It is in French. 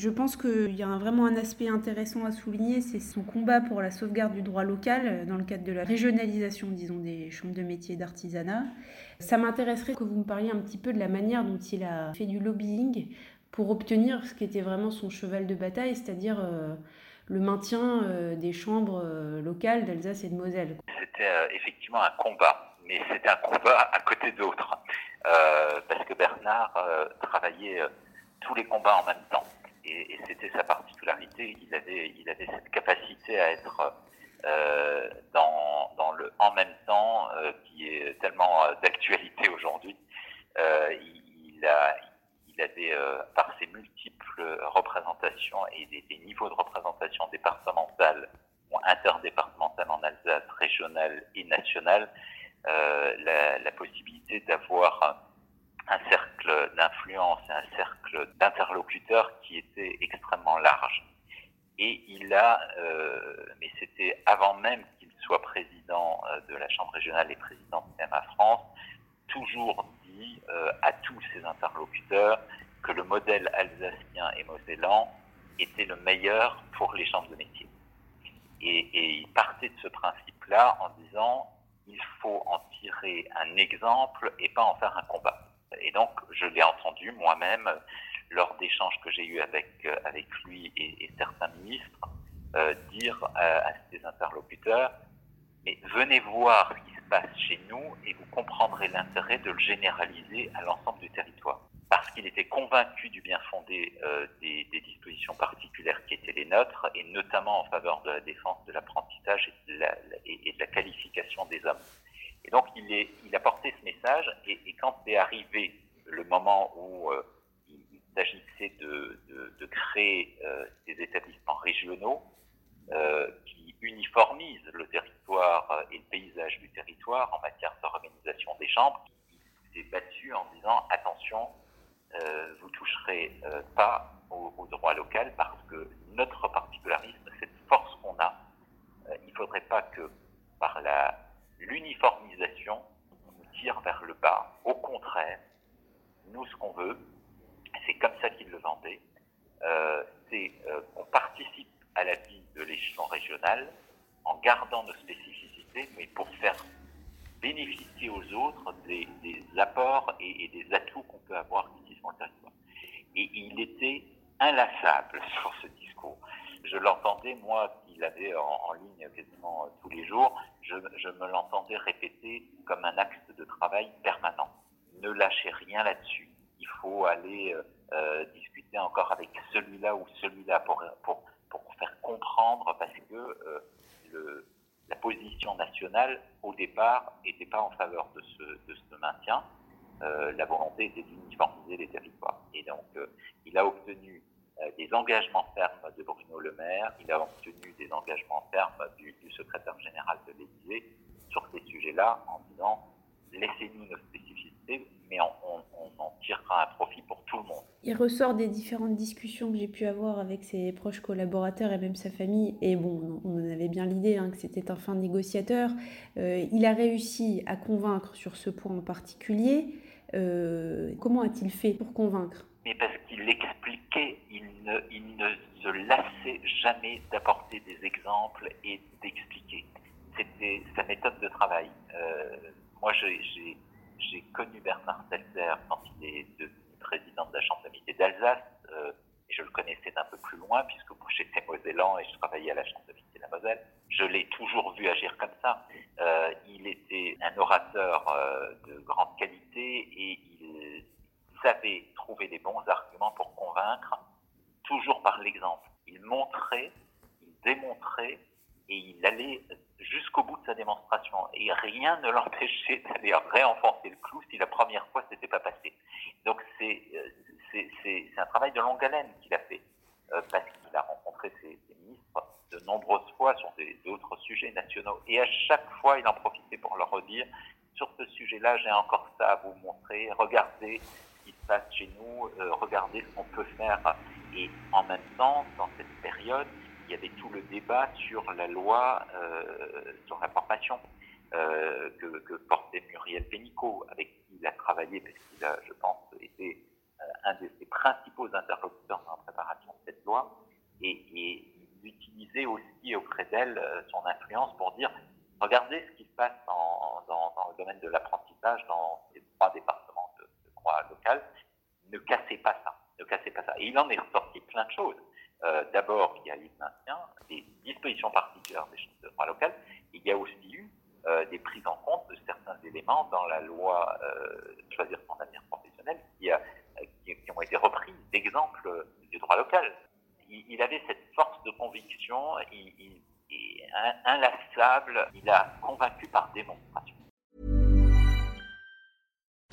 Je pense qu'il y a vraiment un aspect intéressant à souligner, c'est son combat pour la sauvegarde du droit local euh, dans le cadre de la régionalisation, disons, des chambres de métiers d'artisanat. Ça m'intéresserait que vous me parliez un petit peu de la manière dont il a fait du lobbying pour obtenir ce qui était vraiment son cheval de bataille, c'est-à-dire euh, le maintien euh, des chambres locales d'Alsace et de Moselle. C'était effectivement un combat, mais c'était un combat à côté d'autres, parce que Bernard travaillait tous les combats en même temps, et, et c'était sa particularité. Il avait, il avait cette capacité à être euh, dans, dans le en même temps, euh, qui est tellement euh, d'actualité aujourd'hui. Euh, il, il a, il avait, euh, par ses multiples représentations et des, des niveaux de représentation départementale ou interdépartementale en Alsace, régionale et nationale, la, la possibilité d'avoir cercle d'influence et un cercle d'interlocuteurs qui était extrêmement large. Et il a, euh, mais c'était avant même qu'il soit président euh, de la Chambre régionale et président de CMA France, toujours dit euh, à tous ses interlocuteurs que le modèle alsacien et mosellan était le meilleur pour les chambres de métier. Et il partait de ce principe-là en disant il faut en tirer un exemple et pas en faire un combat. Et donc, je l'ai entendu moi-même lors d'échanges que j'ai eus avec, euh, avec lui et, certains ministres euh, dire à, ses interlocuteurs mais venez voir ce qui se passe chez nous et vous comprendrez l'intérêt de le généraliser à l'ensemble du territoire. Parce qu'il était convaincu du bien fondé euh, des, dispositions particulières qui étaient les nôtres, et notamment en faveur de la défense de l'apprentissage et de la qualification des hommes. Et donc il, est, il a porté ce message, et, et quand est arrivé le moment où euh, il, s'agissait de, de, de créer euh, des établissements régionaux euh, qui uniformisent le territoire euh, et le paysage du territoire en matière d'organisation des chambres, il s'est battu en disant attention, euh, vous toucherez euh, pas au, au droit local parce que notre particularisme, cette force qu'on a, il ne faudrait pas que par la l'uniformisation, on nous tire vers le bas. Au contraire, nous, ce qu'on veut, c'est comme ça qu'il le vendait, euh, c'est euh, qu'on participe à la vie de l'échelon régional en gardant nos spécificités, mais pour faire bénéficier aux autres des, des apports et, et des atouts qu'on peut avoir ici sur le territoire. Et il était inlassable sur ce discours. Je l'entendais, moi, qu'il avait en, ligne quasiment euh, tous les jours, je, me l'entendais répéter comme un axe de travail permanent. Ne lâchez rien là-dessus. Il faut aller euh, euh, discuter encore avec celui-là ou celui-là pour, pour, pour faire comprendre parce que la position nationale, au départ, n'était pas en faveur de ce, de ce maintien. La volonté était d'uniformiser les territoires. Et donc, il a obtenu engagements fermes de Bruno Le Maire, il a obtenu des engagements fermes du, du secrétaire général de l'Élysée sur ces sujets-là en disant laissez-nous nos spécificités, mais on, on, on en tirera un profit pour tout le monde. Il ressort des différentes discussions que j'ai pu avoir avec ses proches collaborateurs et même sa famille, et bon, on en avait bien l'idée hein, que c'était un fin négociateur. Euh, il a réussi à convaincre sur ce point en particulier. Euh, comment a-t-il fait pour convaincre? Mais parce qu'il expliquait, il ne se lassait jamais d'apporter des exemples et d'expliquer. C'était sa méthode de travail. Euh, moi, j'ai- connu Bernard Seltzer quand il est devenu président de la Chambre d'amitié d'Alsace, euh, je le connaissais d'un peu plus loin, puisque j'étais mosellan et je travaillais à la Chambre d'amitié de la Moselle. Je l'ai toujours vu agir comme ça. Euh, il était un orateur de grande qualité et il savait trouver des bons arguments pour convaincre, toujours par l'exemple. Il montrait, il démontrait et il allait jusqu'au bout de sa démonstration. Et rien ne l'empêchait d'aller réenfoncer le clou si la première fois c'était pas passé. Donc c'est euh, c'est un travail de longue haleine qu'il a fait, euh, parce qu'il a rencontré ses, ministres de nombreuses fois sur d'autres sujets nationaux. Et à chaque fois, il en profitait pour leur redire, sur ce sujet-là, j'ai encore ça à vous montrer, regardez chez nous, euh, regardez ce qu'on peut faire. Et en même temps, dans cette période, il y avait tout le débat sur la loi euh, sur la formation euh, que, portait Muriel Pénicaud, avec qui il a travaillé, parce qu'il a, je pense, été euh, un des ses principaux interlocuteurs dans la préparation de cette loi, et, et il utilisait aussi auprès d'elle son influence pour dire regardez ce qui se passe dans, le domaine de l'apprentissage dans ces trois départements de, de local, ne cassez pas ça, ne cassez pas ça. Et il en est ressorti plein de choses. Euh, D'abord, il y a eu maintien des dispositions particulières des chambres de droit local. Il y a aussi eu euh, des prises en compte de certains éléments dans la loi euh, Choisir son avenir professionnel qui, ont été repris d'exemples du droit local. Il, avait cette force de conviction il, il, inlassable. Il a convaincu par démonstration.